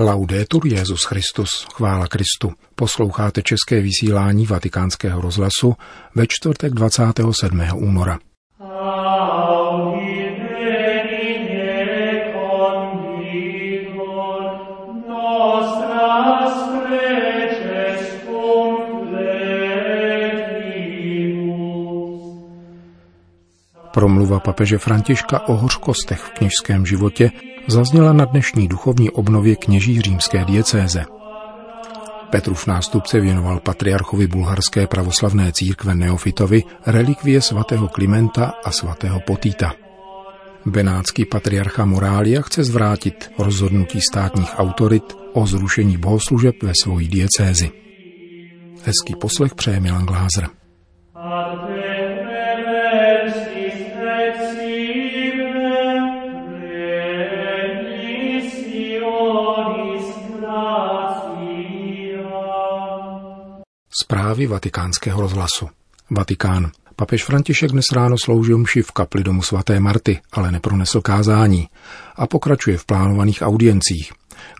Laudetur Jezus Christus, chvála Kristu. Posloucháte české vysílání Vatikánského rozhlasu ve čtvrtek 27. února. Promluva papeže Františka o hořkostech v kněžském životě zazněla na dnešní duchovní obnově kněží římské diecéze. Petrův nástupce věnoval patriarchovi bulharské pravoslavné církve Neofitovi relikvie svatého Klimenta a svatého Potýta. Benátský patriarcha Morália chce zvrátit rozhodnutí státních autorit o zrušení bohoslužeb ve svojí diecézi. Hezký poslech přeje Milan Glázer. Zprávy vatikánského rozhlasu. Vatikán. Papež František dnes ráno sloužil mši v kapli domu svaté Marty, ale nepronesl kázání a pokračuje v plánovaných audiencích.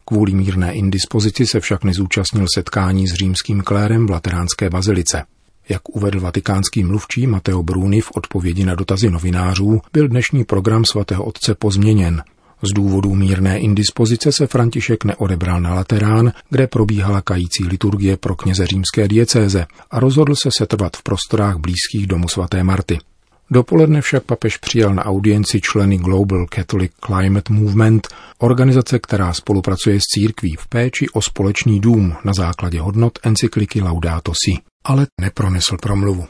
Kvůli mírné indispozici se však nezúčastnil setkání s římským klérem v Lateránské bazilice. Jak uvedl vatikánský mluvčí Mateo Bruni v odpovědi na dotazy novinářů, byl dnešní program svatého otce pozměněn. Z důvodu mírné indispozice se František neodebral na Laterán, kde probíhala kající liturgie pro kněze římské diecéze a rozhodl se setrvat v prostorách blízkých domu svaté Marty. Dopoledne však papež přijal na audienci členy Global Catholic Climate Movement, organizace, která spolupracuje s církví v péči o společný dům na základě hodnot encykliky Laudato Si, ale nepronesl promluvu.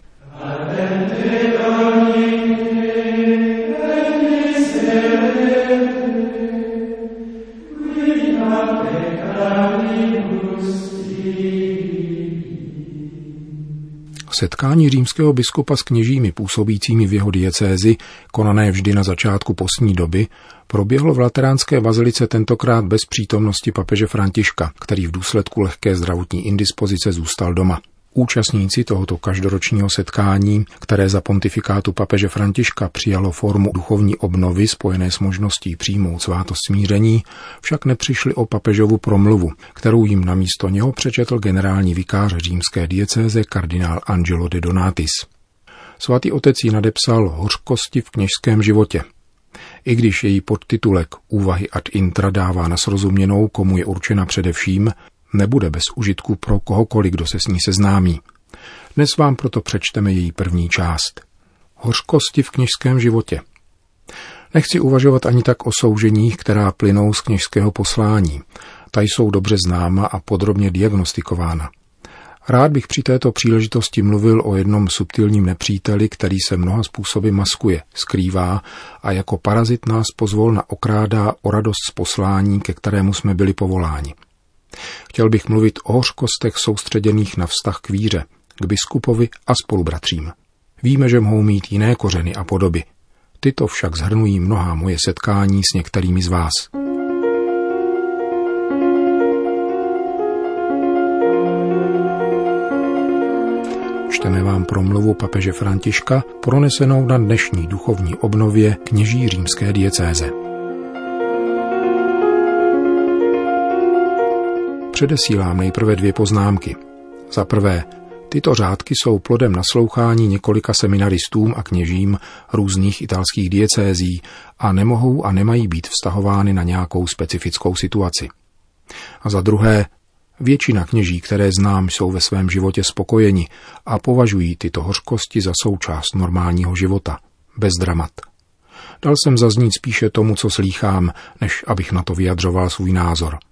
Setkání římského biskupa s kněžími působícími v jeho diecézi, konané vždy na začátku postní doby, proběhlo v Lateránské bazilice tentokrát bez přítomnosti papeže Františka, který v důsledku lehké zdravotní indispozice zůstal doma. Účastníci tohoto každoročního setkání, které za pontifikátu papeže Františka přijalo formu duchovní obnovy spojené s možností přijmout svátost smíření, však nepřišli o papežovu promluvu, kterou jim na místo něho přečetl generální vikář římské diecéze kardinál Angelo de Donatis. Svatý otec ji nadepsal hořkosti v kněžském životě. I když její podtitulek Úvahy ad intra dává na srozuměnou, komu je určena především, nebude bez užitku pro kohokoliv, kdo se s ní seznámí. Dnes vám proto přečteme její první část. Hořkosti v kněžském životě. Nechci uvažovat ani tak o souženích, která plynou z kněžského poslání. Ta jsou dobře známa a podrobně diagnostikována. Rád bych při této příležitosti mluvil o jednom subtilním nepříteli, který se mnoha způsoby maskuje, skrývá a jako parazit nás pozvolna okrádá o radost z poslání, ke kterému jsme byli povoláni. Chtěl bych mluvit o hořkostech soustředěných na vztah k víře, k biskupovi a spolubratřím. Víme, že mohou mít jiné kořeny a podoby. Tyto však zhrnují mnohá moje setkání s některými z vás. Čteme vám promluvu papeže Františka pronesenou na dnešní duchovní obnově kněží římské diecéze. Předesílám nejprve dvě poznámky. Za prvé, tyto řádky jsou plodem naslouchání několika seminaristům a kněžím různých italských diecézí a nemohou a nemají být vztahovány na nějakou specifickou situaci. A za druhé, většina kněží, které znám, jsou ve svém životě spokojeni a považují tyto hořkosti za součást normálního života, bez dramat. Dal jsem zaznít spíše tomu, co slýchám, než abych na to vyjadřoval svůj názor –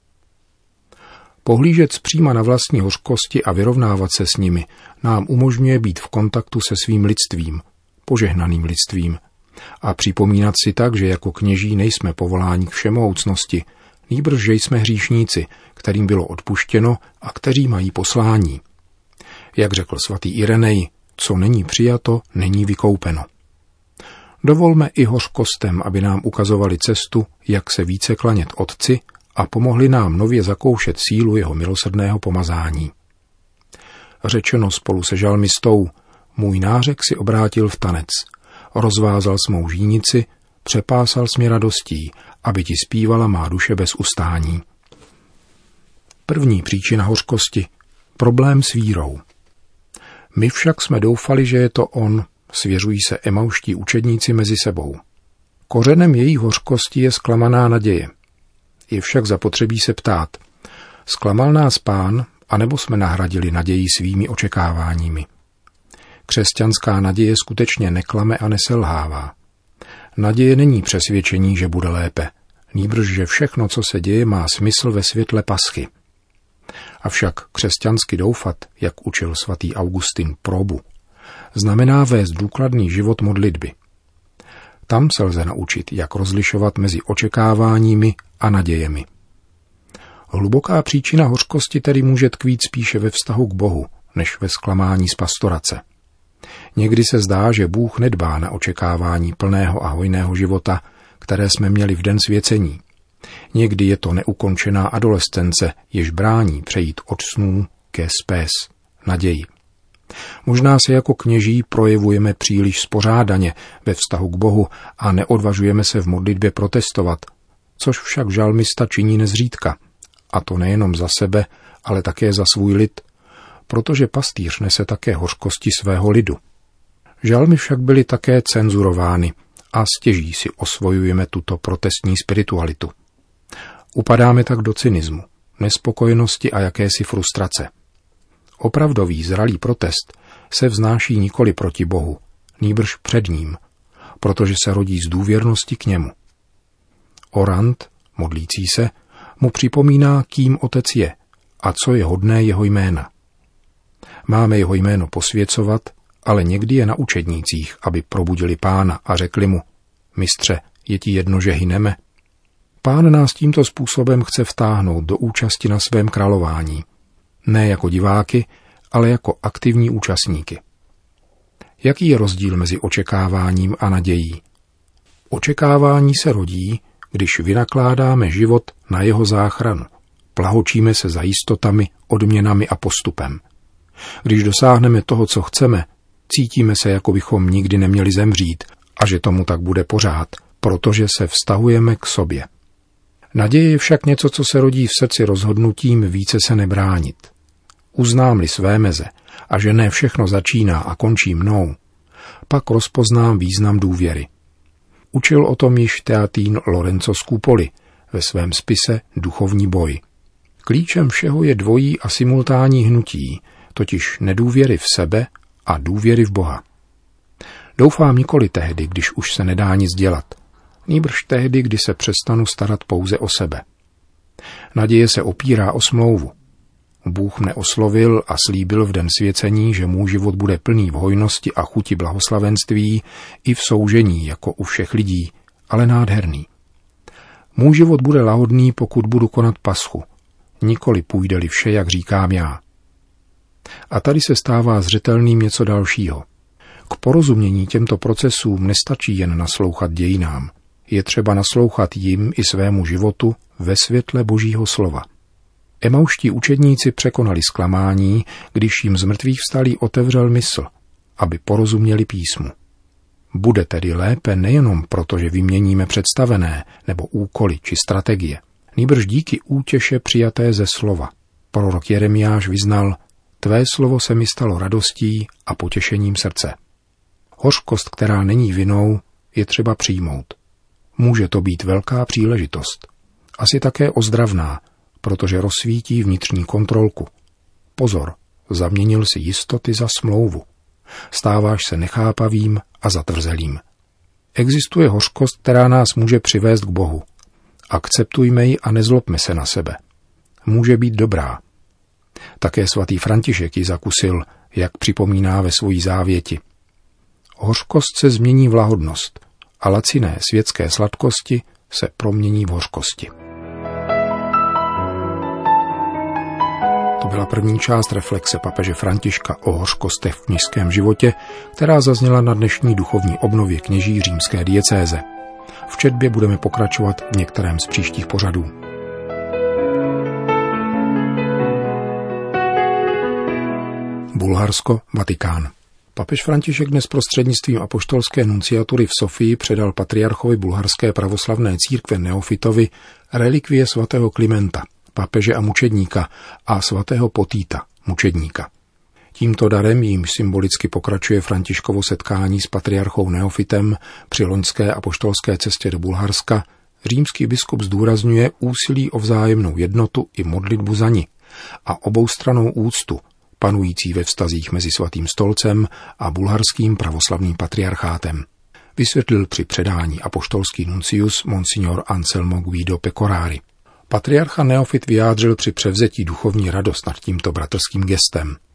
Pohlížet zpříma na vlastní hořkosti a vyrovnávat se s nimi nám umožňuje být v kontaktu se svým lidstvím, požehnaným lidstvím, a připomínat si tak, že jako kněží nejsme povoláni k všemohoucnosti, nýbrž, že jsme hříšníci, kterým bylo odpuštěno a kteří mají poslání. Jak řekl svatý Irenej, co není přijato, není vykoupeno. Dovolme i hořkostem, aby nám ukazovali cestu, jak se více klanět Otci a pomohli nám nově zakoušet sílu jeho milosrdného pomazání. Řečeno spolu se žalmistou, můj nářek si obrátil v tanec, rozvázal smou žínici, přepásal smě radostí, aby ti zpívala má duše bez ustání. První příčina hořkosti. Problém s vírou. My však jsme doufali, že je to on, svěřují se emauští učedníci mezi sebou. Kořenem její hořkosti je zklamaná naděje. Je však zapotřebí se ptát. Zklamal nás pán, anebo jsme nahradili naději svými očekáváními? Křesťanská naděje skutečně neklame a neselhává. Naděje není přesvědčení, že bude lépe, nýbrž, že všechno, co se děje, má smysl ve světle paschy. Avšak křesťansky doufat, jak učil svatý Augustin Probu, znamená vést důkladný život modlitby. Tam se lze naučit, jak rozlišovat mezi očekáváními a nadějemi. Hluboká příčina hořkosti tedy může tkvít spíše ve vztahu k Bohu, než ve zklamání z pastorace. Někdy se zdá, že Bůh nedbá na očekávání plného a hojného života, které jsme měli v den svěcení. Někdy je to neukončená adolescence, jež brání přejít od snů ke spés, naději. Možná se jako kněží projevujeme příliš spořádaně ve vztahu k Bohu a neodvažujeme se v modlitbě protestovat, což však žalmista činí nezřídka. A to nejenom za sebe, ale také za svůj lid, protože pastýř nese také hořkosti svého lidu. Žalmy však byly také cenzurovány a stěží si osvojujeme tuto protestní spiritualitu. Upadáme tak do cynismu, nespokojenosti a jakési frustrace. Opravdový zralý protest se vznáší nikoli proti Bohu, nýbrž před ním, protože se rodí z důvěrnosti k němu. Orant, modlící se, mu připomíná, kým otec je a co je hodné jeho jména. Máme jeho jméno posvěcovat, ale někdy je na učednících, aby probudili pána a řekli mu, mistře, je ti jedno, že hyneme? Pán nás tímto způsobem chce vtáhnout do účasti na svém králování. Ne jako diváky, ale jako aktivní účastníky. Jaký je rozdíl mezi očekáváním a nadějí? Očekávání se rodí, když vynakládáme život na jeho záchranu. Plahočíme se za jistotami, odměnami a postupem. Když dosáhneme toho, co chceme, cítíme se, jako bychom nikdy neměli zemřít a že tomu tak bude pořád, protože se vztahujeme k sobě. Naděje je však něco, co se rodí v srdci rozhodnutím více se nebránit. Uznám-li své meze a že ne všechno začíná a končí mnou, pak rozpoznám význam důvěry. Učil o tom již teatín Lorenzo Scupoli ve svém spise Duchovní boj. Klíčem všeho je dvojí a simultánní hnutí, totiž nedůvěry v sebe a důvěry v Boha. Doufám nikoli tehdy, když už se nedá nic dělat, nýbrž tehdy, kdy se přestanu starat pouze o sebe. Naděje se opírá o smlouvu. Bůh mne oslovil a slíbil v den svěcení, že můj život bude plný v hojnosti a chuti blahoslavenství i v soužení jako u všech lidí, ale nádherný. Můj život bude lahodný, pokud budu konat paschu. Nikoli půjde-li vše, jak říkám já. A tady se stává zřetelným něco dalšího. K porozumění těmto procesům nestačí jen naslouchat dějinám. Je třeba naslouchat jim i svému životu ve světle Božího slova. Emauští učedníci překonali zklamání, když jim z mrtvých vstalý otevřel mysl, aby porozuměli písmu. Bude tedy lépe nejenom proto, že vyměníme představené nebo úkoly či strategie, nýbrž díky útěše přijaté ze slova. Prorok Jeremiáš vyznal, Tvé slovo se mi stalo radostí a potěšením srdce. Hořkost, která není vinou, je třeba přijmout. Může to být velká příležitost. Asi také ozdravná, protože rozsvítí vnitřní kontrolku. Pozor, zaměnil si jistoty za smlouvu. Stáváš se nechápavým a zatvrzelým. Existuje hořkost, která nás může přivést k Bohu. Akceptujme ji a nezlobme se na sebe. Může být dobrá. Také svatý František ji zakusil, jak připomíná ve svojí závěti. Hořkost se změní v lahodnost a laciné světské sladkosti se promění v hořkosti. To byla první část reflexe papeže Františka o hořkostech v kněžském životě, která zazněla na dnešní duchovní obnově kněží římské diecéze. V četbě budeme pokračovat v některém z příštích pořadů. Bulharsko, Vatikán. Papež František dnes prostřednictvím apoštolské nunciatury v Sofii předal patriarchovi bulharské pravoslavné církve Neofitovi relikvie svatého Klimenta, papeže a mučedníka a svatého Potýta, mučedníka. Tímto darem jím symbolicky pokračuje Františkovo setkání s patriarchou Neofitem při loňské apoštolské cestě do Bulharska. Římský biskup zdůrazňuje úsilí o vzájemnou jednotu i modlitbu za ní a oboustranou úctu, panující ve vztazích mezi svatým stolcem a bulharským pravoslavným patriarchátem. Vysvětlil při předání apoštolský nuncius Monsignor Anselmo Guido Pecorari. Patriarcha Neofit vyjádřil při převzetí duchovní radost nad tímto bratrským gestem –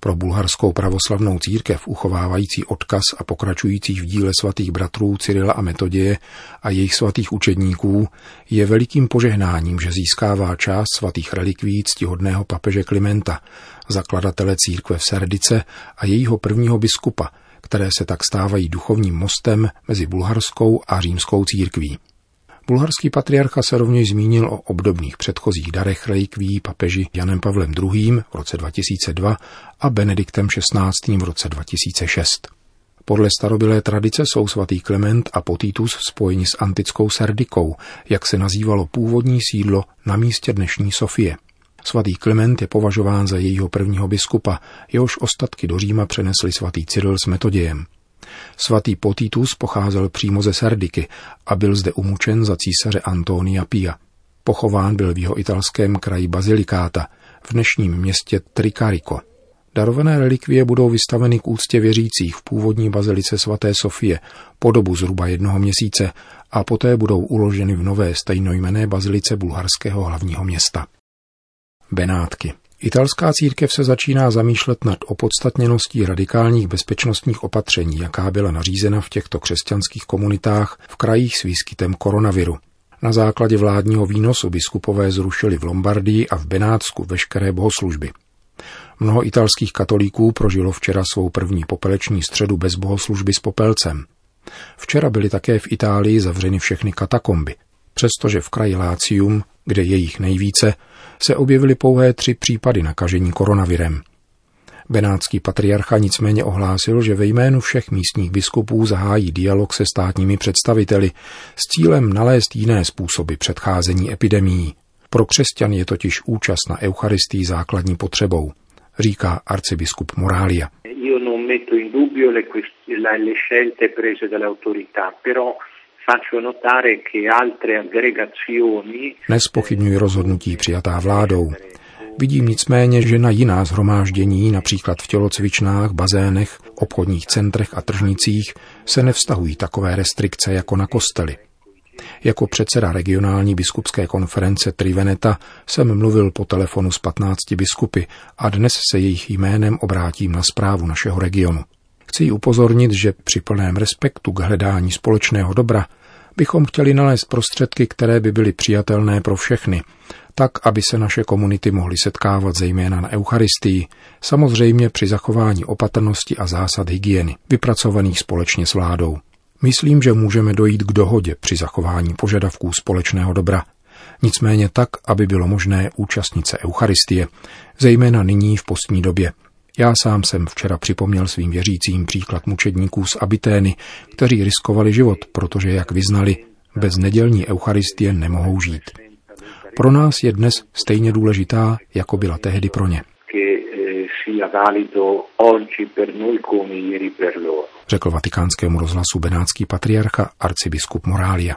pro bulharskou pravoslavnou církev uchovávající odkaz a pokračující v díle svatých bratrů Cyrila a Metoděje a jejich svatých učedníků je velikým požehnáním, že získává část svatých relikví ctihodného papeže Klimenta, zakladatele církve v Serdice a jejího prvního biskupa, které se tak stávají duchovním mostem mezi bulharskou a římskou církví. Bulharský patriarcha se rovněž zmínil o obdobných předchozích darech relikví papeži Janem Pavlem II. v roce 2002 a Benediktem XVI. v roce 2006. Podle starobilé tradice jsou svatý Klement a Potitus spojeni s antickou Serdikou, jak se nazývalo původní sídlo na místě dnešní Sofie. Svatý Klement je považován za jejího prvního biskupa, jehož ostatky do Říma přenesli svatý Cyril s Metodějem. Svatý Potitus pocházel přímo ze Sardiky a byl zde umučen za císaře Antonia Pia. Pochován byl v jeho italském kraji Bazilikáta, v dnešním městě Tricarico. Darované relikvie budou vystaveny k úctě věřících v původní bazilice svaté Sofie po dobu zhruba jednoho měsíce a poté budou uloženy v nové stejnojmené bazilice bulharského hlavního města. Benátky Italská církev se začíná zamýšlet nad opodstatněností radikálních bezpečnostních opatření, jaká byla nařízena v těchto křesťanských komunitách v krajích s výskytem koronaviru. Na základě vládního výnosu biskupové zrušili v Lombardii a v Benátsku veškeré bohoslužby. Mnoho italských katolíků prožilo včera svou první popeleční středu bez bohoslužby s popelcem. Včera byly také v Itálii zavřeny všechny katakomby, přestože v kraji Lácium, kde je jich nejvíce, se objevily pouhé tři případy nakažení koronavirem. Benátský patriarcha nicméně ohlásil, že ve jménu všech místních biskupů zahájí dialog se státními představiteli s cílem nalézt jiné způsoby předcházení epidemií. Pro křesťan je totiž účast na Eucharistii základní potřebou, říká arcibiskup Morália. Io non metto in dubbio le, Nespochybňuji rozhodnutí přijatá vládou. Vidím nicméně, že na jiná zhromáždění, například v tělocvičnách, bazénech, obchodních centrech a tržnicích, se nevztahují takové restrikce jako na kostely. Jako předseda regionální biskupské konference Triveneta jsem mluvil po telefonu s 15 biskupy a dnes se jejich jménem obrátím na zprávu našeho regionu. Chci upozornit, že při plném respektu k hledání společného dobra bychom chtěli nalézt prostředky, které by byly přijatelné pro všechny, tak, aby se naše komunity mohly setkávat zejména na Eucharistii, samozřejmě při zachování opatrnosti a zásad hygieny, vypracovaných společně s vládou. Myslím, že můžeme dojít k dohodě při zachování požadavků společného dobra, nicméně tak, aby bylo možné účastnit se Eucharistie, zejména nyní v postní době, já sám jsem včera připomněl svým věřícím příklad mučedníků z Abitény, kteří riskovali život, protože, jak vyznali, bez nedělní eucharistie nemohou žít. Pro nás je dnes stejně důležitá, jako byla tehdy pro ně. Řekl vatikánskému rozhlasu benátský patriarcha arcibiskup Morália.